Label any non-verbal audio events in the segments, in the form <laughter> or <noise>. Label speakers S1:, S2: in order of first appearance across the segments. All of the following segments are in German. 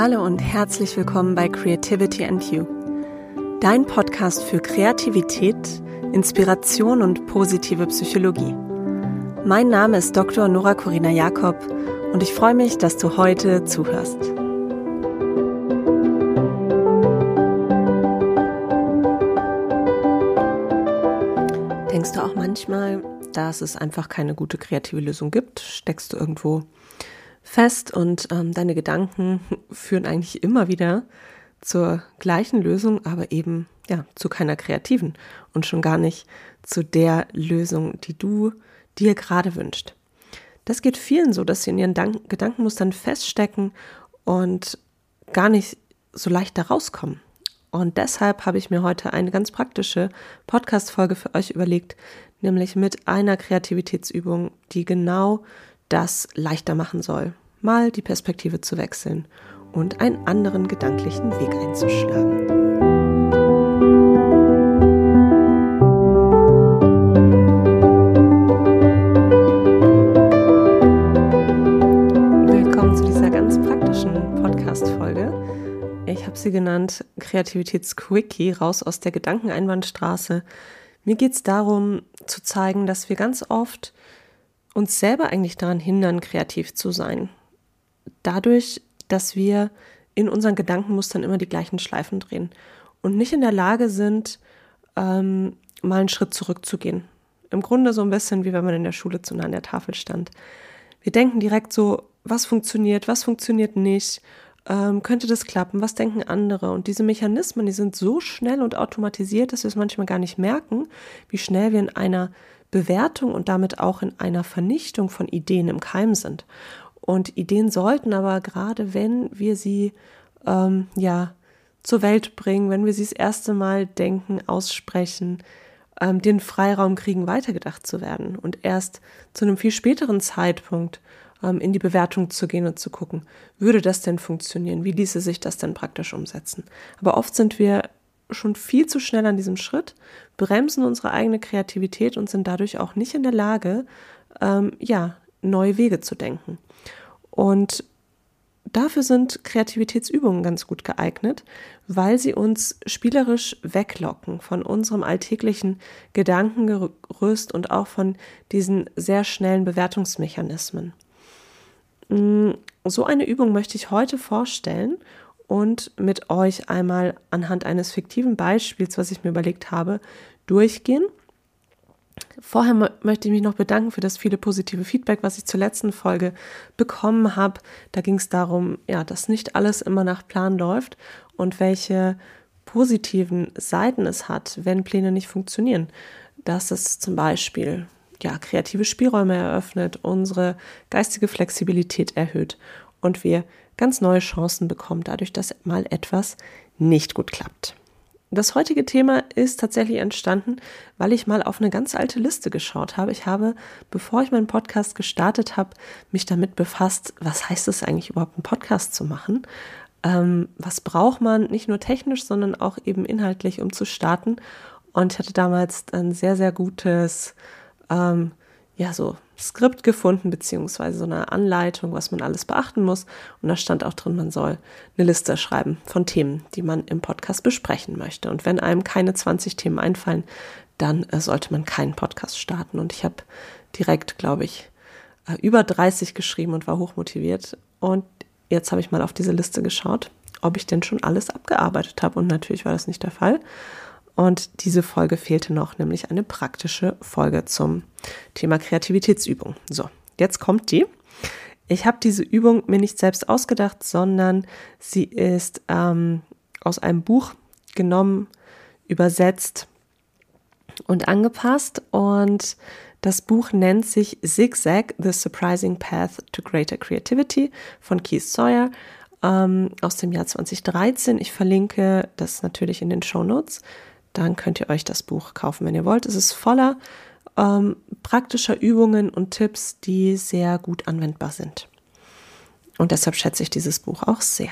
S1: Hallo und herzlich willkommen bei Creativity and You, dein Podcast für Kreativität, Inspiration und positive Psychologie. Mein Name ist Dr. Nora Corina Jakob und ich freue mich, dass du heute zuhörst. Denkst du auch manchmal, dass es einfach keine gute kreative Lösung gibt? Steckst du irgendwo fest und ähm, deine Gedanken <laughs> führen eigentlich immer wieder zur gleichen Lösung, aber eben ja zu keiner kreativen und schon gar nicht zu der Lösung, die du dir gerade wünscht. Das geht vielen so, dass sie in ihren Dank Gedankenmustern feststecken und gar nicht so leicht da rauskommen. Und deshalb habe ich mir heute eine ganz praktische Podcast-Folge für euch überlegt, nämlich mit einer Kreativitätsübung, die genau das leichter machen soll, mal die Perspektive zu wechseln und einen anderen gedanklichen Weg einzuschlagen. Willkommen zu dieser ganz praktischen Podcast-Folge. Ich habe sie genannt Kreativitätsquickie, raus aus der Gedankeneinbahnstraße. Mir geht es darum, zu zeigen, dass wir ganz oft uns selber eigentlich daran hindern, kreativ zu sein. Dadurch, dass wir in unseren Gedankenmustern immer die gleichen Schleifen drehen und nicht in der Lage sind, ähm, mal einen Schritt zurückzugehen. Im Grunde so ein bisschen wie wenn man in der Schule zu nah an der Tafel stand. Wir denken direkt so, was funktioniert, was funktioniert nicht, ähm, könnte das klappen, was denken andere? Und diese Mechanismen, die sind so schnell und automatisiert, dass wir es manchmal gar nicht merken, wie schnell wir in einer Bewertung und damit auch in einer Vernichtung von Ideen im Keim sind. Und Ideen sollten aber gerade, wenn wir sie ähm, ja zur Welt bringen, wenn wir sie das erste Mal denken, aussprechen, ähm, den Freiraum kriegen, weitergedacht zu werden und erst zu einem viel späteren Zeitpunkt ähm, in die Bewertung zu gehen und zu gucken, würde das denn funktionieren? Wie ließe sich das denn praktisch umsetzen? Aber oft sind wir schon viel zu schnell an diesem Schritt, bremsen unsere eigene Kreativität und sind dadurch auch nicht in der Lage, ähm, ja, neue Wege zu denken. Und dafür sind Kreativitätsübungen ganz gut geeignet, weil sie uns spielerisch weglocken von unserem alltäglichen Gedankengerüst und auch von diesen sehr schnellen Bewertungsmechanismen. Mm, so eine Übung möchte ich heute vorstellen und mit euch einmal anhand eines fiktiven Beispiels, was ich mir überlegt habe, durchgehen. Vorher möchte ich mich noch bedanken für das viele positive Feedback, was ich zur letzten Folge bekommen habe. Da ging es darum, ja, dass nicht alles immer nach Plan läuft und welche positiven Seiten es hat, wenn Pläne nicht funktionieren. Dass es zum Beispiel ja, kreative Spielräume eröffnet, unsere geistige Flexibilität erhöht und wir ganz neue Chancen bekommen, dadurch, dass mal etwas nicht gut klappt. Das heutige Thema ist tatsächlich entstanden, weil ich mal auf eine ganz alte Liste geschaut habe. Ich habe, bevor ich meinen Podcast gestartet habe, mich damit befasst, was heißt es eigentlich überhaupt, einen Podcast zu machen? Ähm, was braucht man nicht nur technisch, sondern auch eben inhaltlich, um zu starten? Und ich hatte damals ein sehr, sehr gutes ähm, ja, so Skript gefunden, beziehungsweise so eine Anleitung, was man alles beachten muss. Und da stand auch drin, man soll eine Liste schreiben von Themen, die man im Podcast besprechen möchte. Und wenn einem keine 20 Themen einfallen, dann äh, sollte man keinen Podcast starten. Und ich habe direkt, glaube ich, äh, über 30 geschrieben und war hochmotiviert. Und jetzt habe ich mal auf diese Liste geschaut, ob ich denn schon alles abgearbeitet habe. Und natürlich war das nicht der Fall. Und diese Folge fehlte noch, nämlich eine praktische Folge zum Thema Kreativitätsübung. So, jetzt kommt die. Ich habe diese Übung mir nicht selbst ausgedacht, sondern sie ist ähm, aus einem Buch genommen, übersetzt und angepasst. Und das Buch nennt sich Zigzag, The Surprising Path to Greater Creativity von Keith Sawyer ähm, aus dem Jahr 2013. Ich verlinke das natürlich in den Show Notes dann könnt ihr euch das Buch kaufen, wenn ihr wollt. Es ist voller ähm, praktischer Übungen und Tipps, die sehr gut anwendbar sind. Und deshalb schätze ich dieses Buch auch sehr.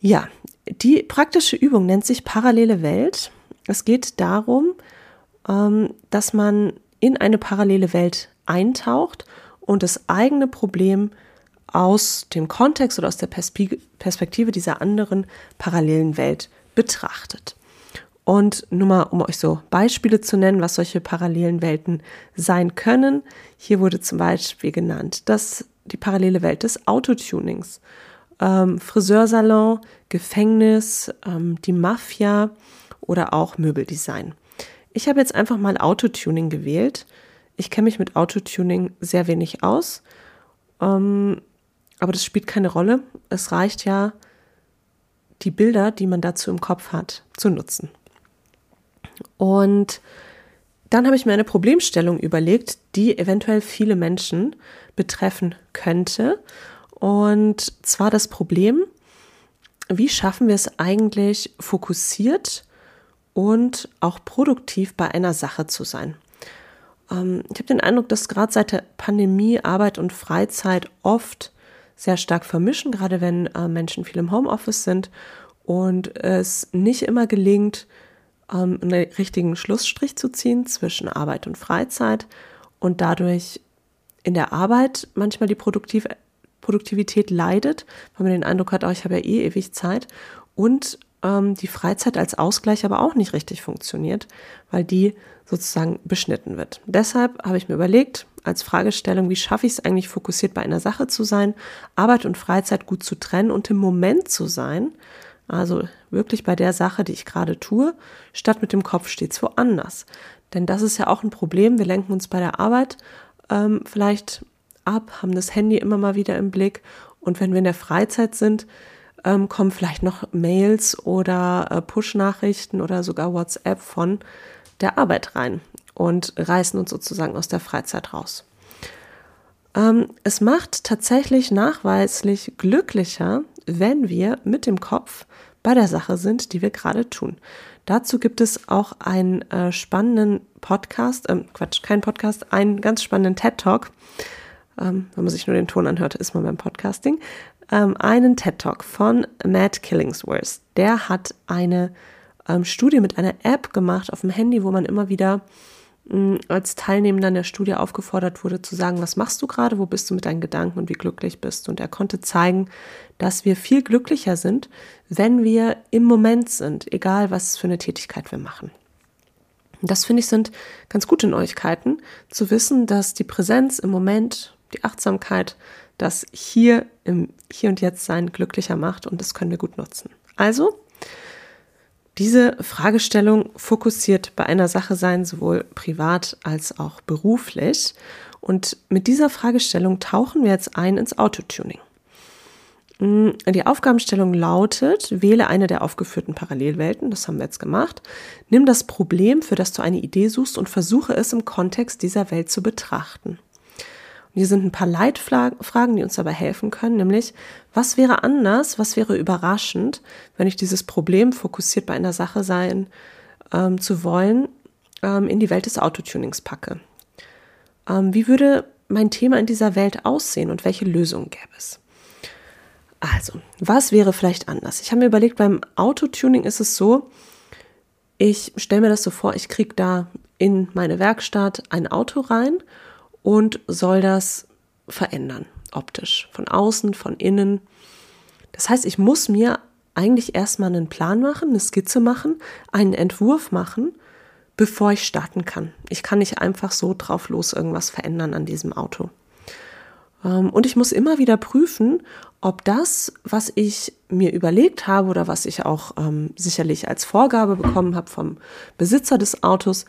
S1: Ja, die praktische Übung nennt sich Parallele Welt. Es geht darum, ähm, dass man in eine parallele Welt eintaucht und das eigene Problem aus dem Kontext oder aus der Perspektive dieser anderen parallelen Welt betrachtet. Und nur mal, um euch so Beispiele zu nennen, was solche parallelen Welten sein können. Hier wurde zum Beispiel genannt, dass die parallele Welt des Autotunings, ähm, Friseursalon, Gefängnis, ähm, die Mafia oder auch Möbeldesign. Ich habe jetzt einfach mal Autotuning gewählt. Ich kenne mich mit Autotuning sehr wenig aus, ähm, aber das spielt keine Rolle. Es reicht ja, die Bilder, die man dazu im Kopf hat, zu nutzen. Und dann habe ich mir eine Problemstellung überlegt, die eventuell viele Menschen betreffen könnte. Und zwar das Problem, wie schaffen wir es eigentlich fokussiert und auch produktiv bei einer Sache zu sein? Ähm, ich habe den Eindruck, dass gerade seit der Pandemie Arbeit und Freizeit oft sehr stark vermischen, gerade wenn äh, Menschen viel im Homeoffice sind und es nicht immer gelingt, ähm, einen richtigen Schlussstrich zu ziehen zwischen Arbeit und Freizeit und dadurch in der Arbeit manchmal die Produktiv Produktivität leidet, weil man den Eindruck hat, oh, ich habe ja eh ewig Zeit und ähm, die Freizeit als Ausgleich aber auch nicht richtig funktioniert, weil die sozusagen beschnitten wird. Deshalb habe ich mir überlegt, als Fragestellung, wie schaffe ich es eigentlich fokussiert bei einer Sache zu sein, Arbeit und Freizeit gut zu trennen und im Moment zu sein, also wirklich bei der Sache, die ich gerade tue, statt mit dem Kopf stets woanders. Denn das ist ja auch ein Problem. Wir lenken uns bei der Arbeit ähm, vielleicht ab, haben das Handy immer mal wieder im Blick. Und wenn wir in der Freizeit sind, ähm, kommen vielleicht noch Mails oder äh, Push-Nachrichten oder sogar WhatsApp von der Arbeit rein und reißen uns sozusagen aus der Freizeit raus. Ähm, es macht tatsächlich nachweislich glücklicher, wenn wir mit dem Kopf bei der Sache sind, die wir gerade tun. Dazu gibt es auch einen äh, spannenden Podcast, äh, Quatsch, kein Podcast, einen ganz spannenden TED Talk. Ähm, wenn man sich nur den Ton anhört, ist man beim Podcasting. Ähm, einen TED Talk von Matt Killingsworth. Der hat eine ähm, Studie mit einer App gemacht auf dem Handy, wo man immer wieder als Teilnehmender in der Studie aufgefordert wurde zu sagen, was machst du gerade, wo bist du mit deinen Gedanken und wie glücklich bist. Und er konnte zeigen, dass wir viel glücklicher sind, wenn wir im Moment sind, egal was für eine Tätigkeit wir machen. Und das finde ich sind ganz gute Neuigkeiten, zu wissen, dass die Präsenz im Moment, die Achtsamkeit, das hier im Hier und Jetzt sein glücklicher macht und das können wir gut nutzen. Also diese Fragestellung fokussiert bei einer Sache sein, sowohl privat als auch beruflich. Und mit dieser Fragestellung tauchen wir jetzt ein ins Autotuning. Mm, die Aufgabenstellung lautet, wähle eine der aufgeführten Parallelwelten, das haben wir jetzt gemacht, nimm das Problem, für das du eine Idee suchst und versuche es im Kontext dieser Welt zu betrachten. Und hier sind ein paar Leitfragen, die uns dabei helfen können, nämlich, was wäre anders, was wäre überraschend, wenn ich dieses Problem fokussiert bei einer Sache sein ähm, zu wollen, ähm, in die Welt des Autotunings packe? Ähm, wie würde mein Thema in dieser Welt aussehen und welche Lösungen gäbe es? Also, was wäre vielleicht anders? Ich habe mir überlegt, beim Autotuning ist es so, ich stelle mir das so vor, ich kriege da in meine Werkstatt ein Auto rein und soll das verändern, optisch, von außen, von innen. Das heißt, ich muss mir eigentlich erstmal einen Plan machen, eine Skizze machen, einen Entwurf machen, bevor ich starten kann. Ich kann nicht einfach so drauf los irgendwas verändern an diesem Auto. Ähm, und ich muss immer wieder prüfen, ob das, was ich mir überlegt habe oder was ich auch ähm, sicherlich als Vorgabe bekommen habe vom Besitzer des Autos,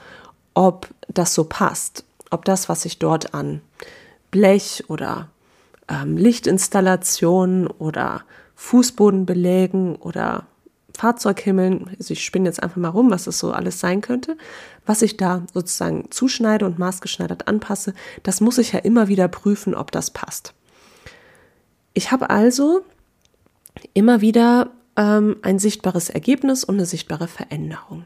S1: ob das so passt ob das, was ich dort an Blech oder ähm, Lichtinstallationen oder Fußbodenbelägen oder Fahrzeughimmeln, also ich spinne jetzt einfach mal rum, was das so alles sein könnte, was ich da sozusagen zuschneide und maßgeschneidert anpasse, das muss ich ja immer wieder prüfen, ob das passt. Ich habe also immer wieder ähm, ein sichtbares Ergebnis und eine sichtbare Veränderung.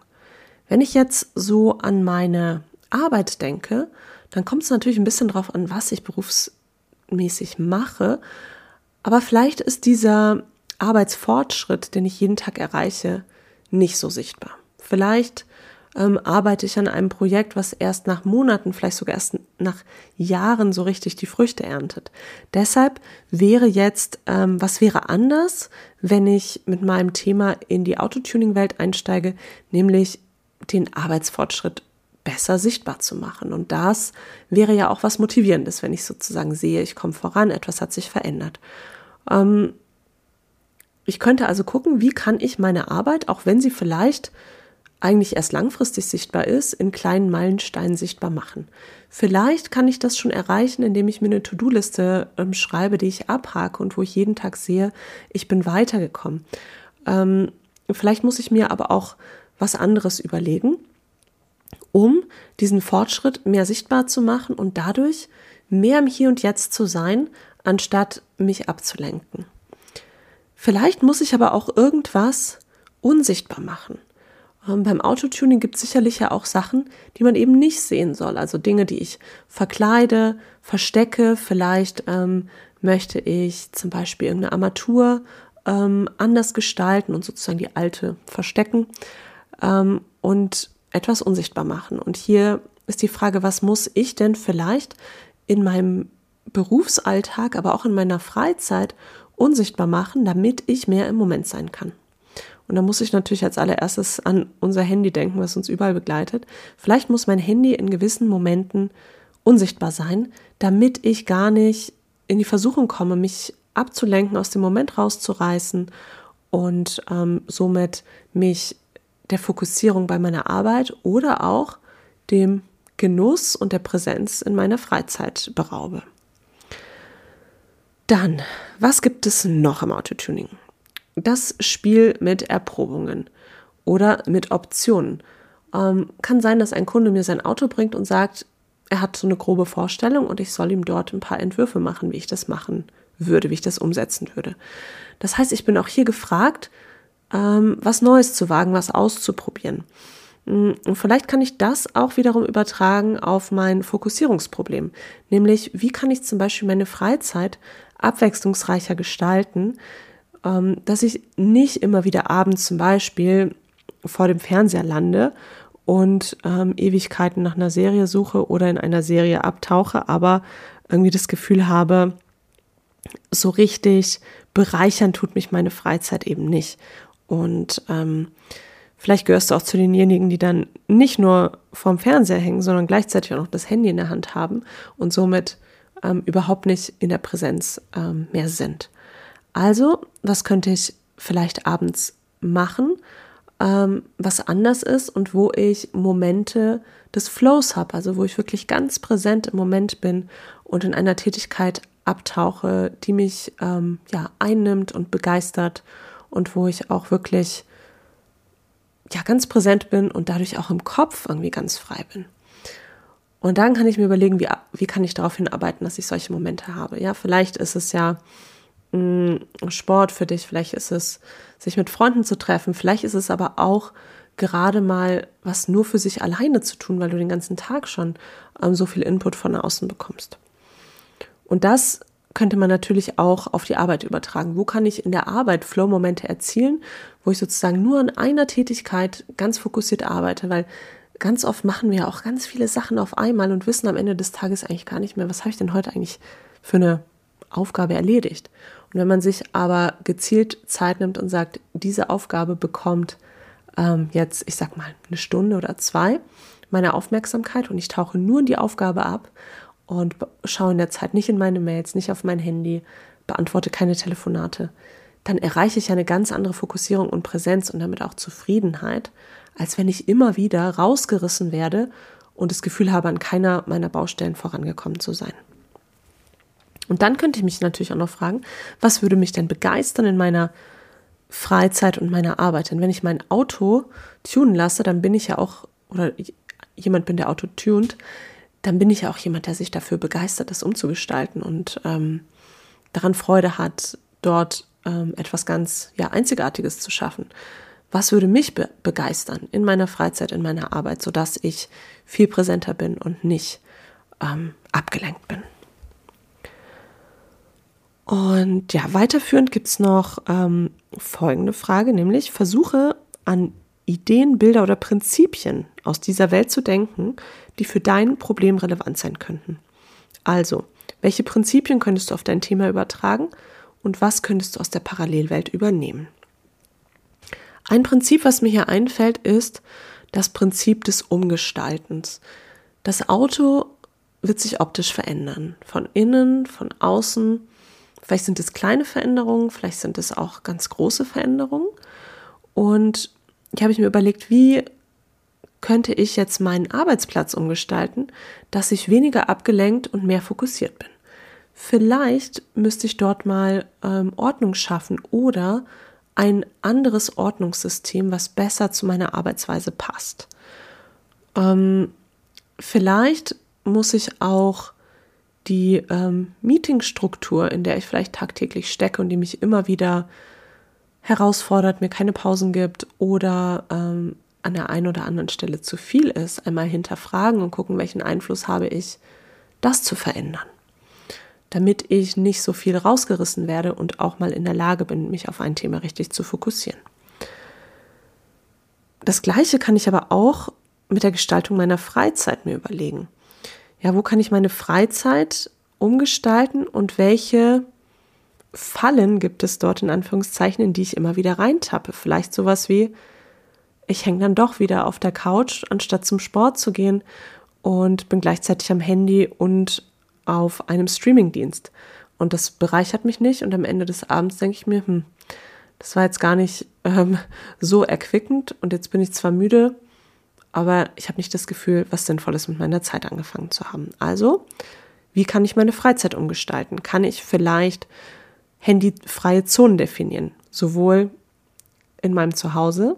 S1: Wenn ich jetzt so an meine Arbeit denke, dann kommt es natürlich ein bisschen drauf an, was ich berufsmäßig mache. Aber vielleicht ist dieser Arbeitsfortschritt, den ich jeden Tag erreiche, nicht so sichtbar. Vielleicht ähm, arbeite ich an einem Projekt, was erst nach Monaten, vielleicht sogar erst nach Jahren so richtig die Früchte erntet. Deshalb wäre jetzt, ähm, was wäre anders, wenn ich mit meinem Thema in die Autotuning-Welt einsteige, nämlich den Arbeitsfortschritt besser sichtbar zu machen. Und das wäre ja auch was Motivierendes, wenn ich sozusagen sehe, ich komme voran, etwas hat sich verändert. Ähm, ich könnte also gucken, wie kann ich meine Arbeit, auch wenn sie vielleicht eigentlich erst langfristig sichtbar ist, in kleinen Meilensteinen sichtbar machen. Vielleicht kann ich das schon erreichen, indem ich mir eine To-Do-Liste ähm, schreibe, die ich abhake und wo ich jeden Tag sehe, ich bin weitergekommen. Ähm, vielleicht muss ich mir aber auch was anderes überlegen um diesen Fortschritt mehr sichtbar zu machen und dadurch mehr im Hier und Jetzt zu sein, anstatt mich abzulenken. Vielleicht muss ich aber auch irgendwas unsichtbar machen. Ähm, beim Autotuning gibt es sicherlich ja auch Sachen, die man eben nicht sehen soll. Also Dinge, die ich verkleide, verstecke. Vielleicht ähm, möchte ich zum Beispiel irgendeine Armatur ähm, anders gestalten und sozusagen die alte verstecken. Ähm, und etwas unsichtbar machen. Und hier ist die Frage, was muss ich denn vielleicht in meinem Berufsalltag, aber auch in meiner Freizeit unsichtbar machen, damit ich mehr im Moment sein kann. Und da muss ich natürlich als allererstes an unser Handy denken, was uns überall begleitet. Vielleicht muss mein Handy in gewissen Momenten unsichtbar sein, damit ich gar nicht in die Versuchung komme, mich abzulenken, aus dem Moment rauszureißen und ähm, somit mich der Fokussierung bei meiner Arbeit oder auch dem Genuss und der Präsenz in meiner Freizeit beraube. Dann, was gibt es noch im Autotuning? Das Spiel mit Erprobungen oder mit Optionen. Ähm, kann sein, dass ein Kunde mir sein Auto bringt und sagt, er hat so eine grobe Vorstellung und ich soll ihm dort ein paar Entwürfe machen, wie ich das machen würde, wie ich das umsetzen würde. Das heißt, ich bin auch hier gefragt, ähm, was Neues zu wagen, was auszuprobieren. Mm, und vielleicht kann ich das auch wiederum übertragen auf mein Fokussierungsproblem. Nämlich, wie kann ich zum Beispiel meine Freizeit abwechslungsreicher gestalten, ähm, dass ich nicht immer wieder abends zum Beispiel vor dem Fernseher lande und ähm, Ewigkeiten nach einer Serie suche oder in einer Serie abtauche, aber irgendwie das Gefühl habe, so richtig bereichern tut mich meine Freizeit eben nicht. Und ähm, vielleicht gehörst du auch zu denjenigen, die dann nicht nur vorm Fernseher hängen, sondern gleichzeitig auch noch das Handy in der Hand haben und somit ähm, überhaupt nicht in der Präsenz ähm, mehr sind. Also, was könnte ich vielleicht abends machen, ähm, was anders ist und wo ich Momente des Flows habe, also wo ich wirklich ganz präsent im Moment bin und in einer Tätigkeit abtauche, die mich ähm, ja einnimmt und begeistert und wo ich auch wirklich ja ganz präsent bin und dadurch auch im Kopf irgendwie ganz frei bin. Und dann kann ich mir überlegen, wie, wie kann ich darauf hinarbeiten, dass ich solche Momente habe. Ja, vielleicht ist es ja mh, mm, Sport für dich, vielleicht ist es, sich mit Freunden zu treffen, vielleicht ist es aber auch gerade mal was nur für sich alleine zu tun, weil du den ganzen Tag schon ähm, so viel Input von außen bekommst. Und das könnte man natürlich auch auf die Arbeit übertragen. Wo kann ich in der Arbeit Flow-Momente erzielen, wo ich sozusagen nur an einer Tätigkeit ganz fokussiert arbeite, weil ganz oft machen wir auch ganz viele Sachen auf einmal und wissen am Ende des Tages eigentlich gar nicht mehr, was habe ich denn heute eigentlich für eine Aufgabe erledigt. Und wenn man sich aber gezielt Zeit nimmt und sagt, diese Aufgabe bekommt ähm, jetzt, ich sag mal, eine Stunde oder zwei meiner Aufmerksamkeit und ich tauche nur in die Aufgabe ab und schaue in der Zeit nicht in meine Mails, nicht auf mein Handy, beantworte keine Telefonate, dann erreiche ich eine ganz andere Fokussierung und Präsenz und damit auch Zufriedenheit, als wenn ich immer wieder rausgerissen werde und das Gefühl habe, an keiner meiner Baustellen vorangekommen zu sein. Und dann könnte ich mich natürlich auch noch fragen, was würde mich denn begeistern in meiner Freizeit und meiner Arbeit? Denn wenn ich mein Auto tunen lasse, dann bin ich ja auch, oder jemand bin, der Auto tunt, dann bin ich ja auch jemand, der sich dafür begeistert, das umzugestalten und ähm, daran Freude hat, dort ähm, etwas ganz ja, Einzigartiges zu schaffen. Was würde mich be begeistern in meiner Freizeit, in meiner Arbeit, sodass ich viel präsenter bin und nicht ähm, abgelenkt bin? Und ja, weiterführend gibt es noch ähm, folgende Frage, nämlich versuche an Ideen, Bilder oder Prinzipien aus dieser Welt zu denken, die für dein Problem relevant sein könnten. Also, welche Prinzipien könntest du auf dein Thema übertragen und was könntest du aus der Parallelwelt übernehmen? Ein Prinzip, was mir hier einfällt, ist das Prinzip des Umgestaltens. Das Auto wird sich optisch verändern. Von innen, von außen. Vielleicht sind es kleine Veränderungen, vielleicht sind es auch ganz große Veränderungen. Und ich habe mir überlegt, wie könnte ich jetzt meinen Arbeitsplatz umgestalten, dass ich weniger abgelenkt und mehr fokussiert bin. Vielleicht müsste ich dort mal ähm, Ordnung schaffen oder ein anderes Ordnungssystem, was besser zu meiner Arbeitsweise passt. Ähm, vielleicht muss ich auch die ähm, Meetingstruktur, in der ich vielleicht tagtäglich stecke und die mich immer wieder herausfordert, mir keine Pausen gibt oder ähm, an der einen oder anderen Stelle zu viel ist, einmal hinterfragen und gucken, welchen Einfluss habe ich, das zu verändern. Damit ich nicht so viel rausgerissen werde und auch mal in der Lage bin, mich auf ein Thema richtig zu fokussieren. Das Gleiche kann ich aber auch mit der Gestaltung meiner Freizeit mir überlegen ja, wo kann ich meine Freizeit umgestalten und welche Fallen gibt es dort in Anführungszeichen, in die ich immer wieder reintappe? Vielleicht sowas wie, ich hänge dann doch wieder auf der Couch, anstatt zum Sport zu gehen und bin gleichzeitig am Handy und auf einem Streamingdienst. Und das bereichert mich nicht. Und am Ende des Abends denke ich mir, hm, das war jetzt gar nicht ähm, so erquickend. Und jetzt bin ich zwar müde, aber ich habe nicht das Gefühl, was Sinnvolles mit meiner Zeit angefangen zu haben. Also, wie kann ich meine Freizeit umgestalten? Kann ich vielleicht handyfreie Zonen definieren, sowohl in meinem Zuhause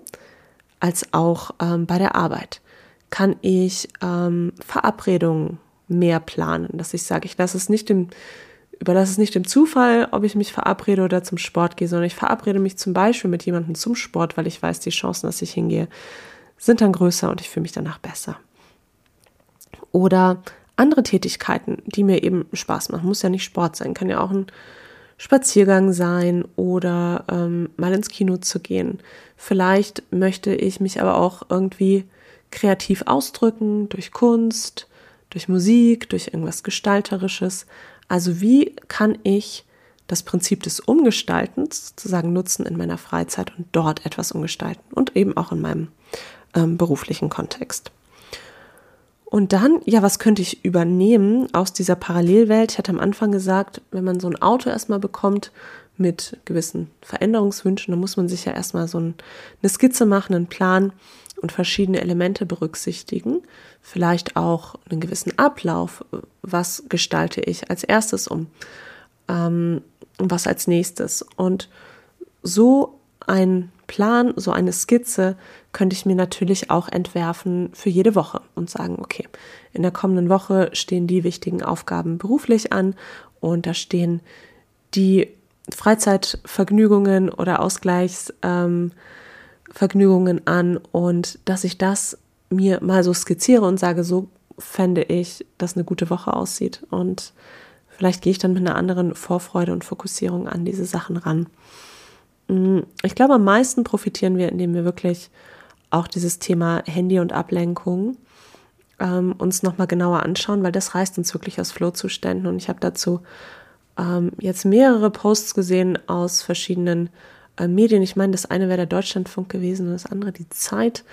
S1: als auch ähm, bei der Arbeit? Kann ich ähm, Verabredungen mehr planen, dass ich sage, ich lasse es nicht dem überlasse es nicht dem Zufall, ob ich mich verabrede oder zum Sport gehe, sondern ich verabrede mich zum Beispiel mit jemandem zum Sport, weil ich weiß, die Chancen, dass ich hingehe, sind dann größer und ich fühle mich danach besser. Oder andere Tätigkeiten, die mir eben Spaß machen. Muss ja nicht Sport sein, kann ja auch ein Spaziergang sein oder ähm, mal ins Kino zu gehen. Vielleicht möchte ich mich aber auch irgendwie kreativ ausdrücken durch Kunst, durch Musik, durch irgendwas Gestalterisches. Also wie kann ich das Prinzip des Umgestaltens sozusagen nutzen in meiner Freizeit und dort etwas umgestalten und eben auch in meinem ähm, beruflichen Kontext. Und dann, ja, was könnte ich übernehmen aus dieser Parallelwelt? Ich hatte am Anfang gesagt, wenn man so ein Auto erstmal bekommt mit gewissen Veränderungswünschen, dann muss man sich ja erstmal so ein, eine Skizze machen, einen Plan und verschiedene Elemente berücksichtigen. Vielleicht auch einen gewissen Ablauf. Was gestalte ich als erstes um? Ähm, was als nächstes? Und so ein Plan, so eine Skizze könnte ich mir natürlich auch entwerfen für jede Woche und sagen, okay, in der kommenden Woche stehen die wichtigen Aufgaben beruflich an und da stehen die Freizeitvergnügungen oder Ausgleichsvergnügungen ähm, an und dass ich das mir mal so skizziere und sage, so fände ich, dass eine gute Woche aussieht und vielleicht gehe ich dann mit einer anderen Vorfreude und Fokussierung an diese Sachen ran. Mm, ich glaube, am meisten profitieren wir, indem wir wirklich auch dieses Thema Handy und Ablenkung ähm, uns nochmal genauer anschauen, weil das reißt uns wirklich aus Flow-Zuständen. Und ich habe dazu ähm, jetzt mehrere Posts gesehen aus verschiedenen äh, Medien. Ich meine, das eine wäre der Deutschlandfunk gewesen und das andere die Zeit,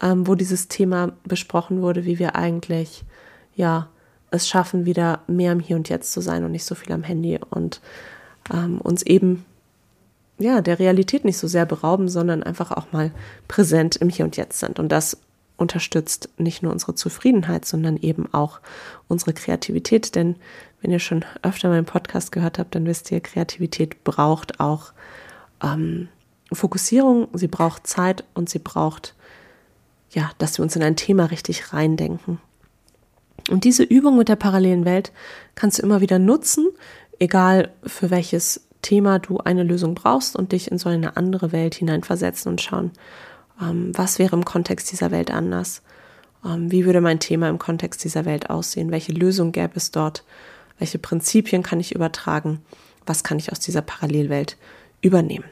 S1: ähm, wo dieses Thema besprochen wurde, wie wir eigentlich ja es schaffen, wieder mehr im Hier und Jetzt zu sein und nicht so viel am Handy und ähm, uns eben ja, der Realität nicht so sehr berauben, sondern einfach auch mal präsent im Hier und Jetzt sind. Und das unterstützt nicht nur unsere Zufriedenheit, sondern eben auch unsere Kreativität. Denn wenn ihr schon öfter meinen Podcast gehört habt, dann wisst ihr, Kreativität braucht auch ähm, Fokussierung, sie braucht Zeit und sie braucht, ja, dass wir uns in ein Thema richtig reindenken. Und diese Übung mit der parallelen Welt kannst du immer wieder nutzen, egal für welches Thema du eine Lösung brauchst und dich in so eine andere Welt hineinversetzen und schauen, ähm, was wäre im Kontext dieser Welt anders? Ähm, wie würde mein Thema im Kontext dieser Welt aussehen? Welche Lösung gäbe es dort? Welche Prinzipien kann ich übertragen? Was kann ich aus dieser Parallelwelt übernehmen?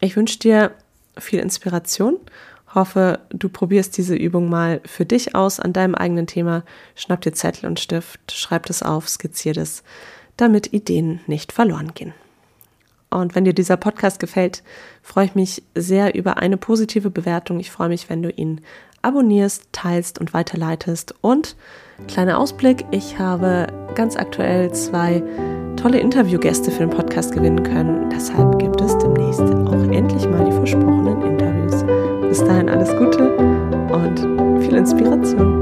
S1: Ich wünsche dir viel Inspiration Hoffe, du probierst diese Übung mal für dich aus an deinem eigenen Thema. Schnapp dir Zettel und Stift, schreib es auf, skizzier es, damit Ideen nicht verloren gehen. Und wenn dir dieser Podcast gefällt, freue ich mich sehr über eine positive Bewertung. Ich freue mich, wenn du ihn abonnierst, teilst und weiterleitest. Und kleiner Ausblick, ich habe ganz aktuell zwei tolle Interviewgäste für den Podcast gewinnen können. Deshalb gibt es demnächst auch endlich mal die versprochenen Interviews. Bis dahin alles Gute und viel Inspiration.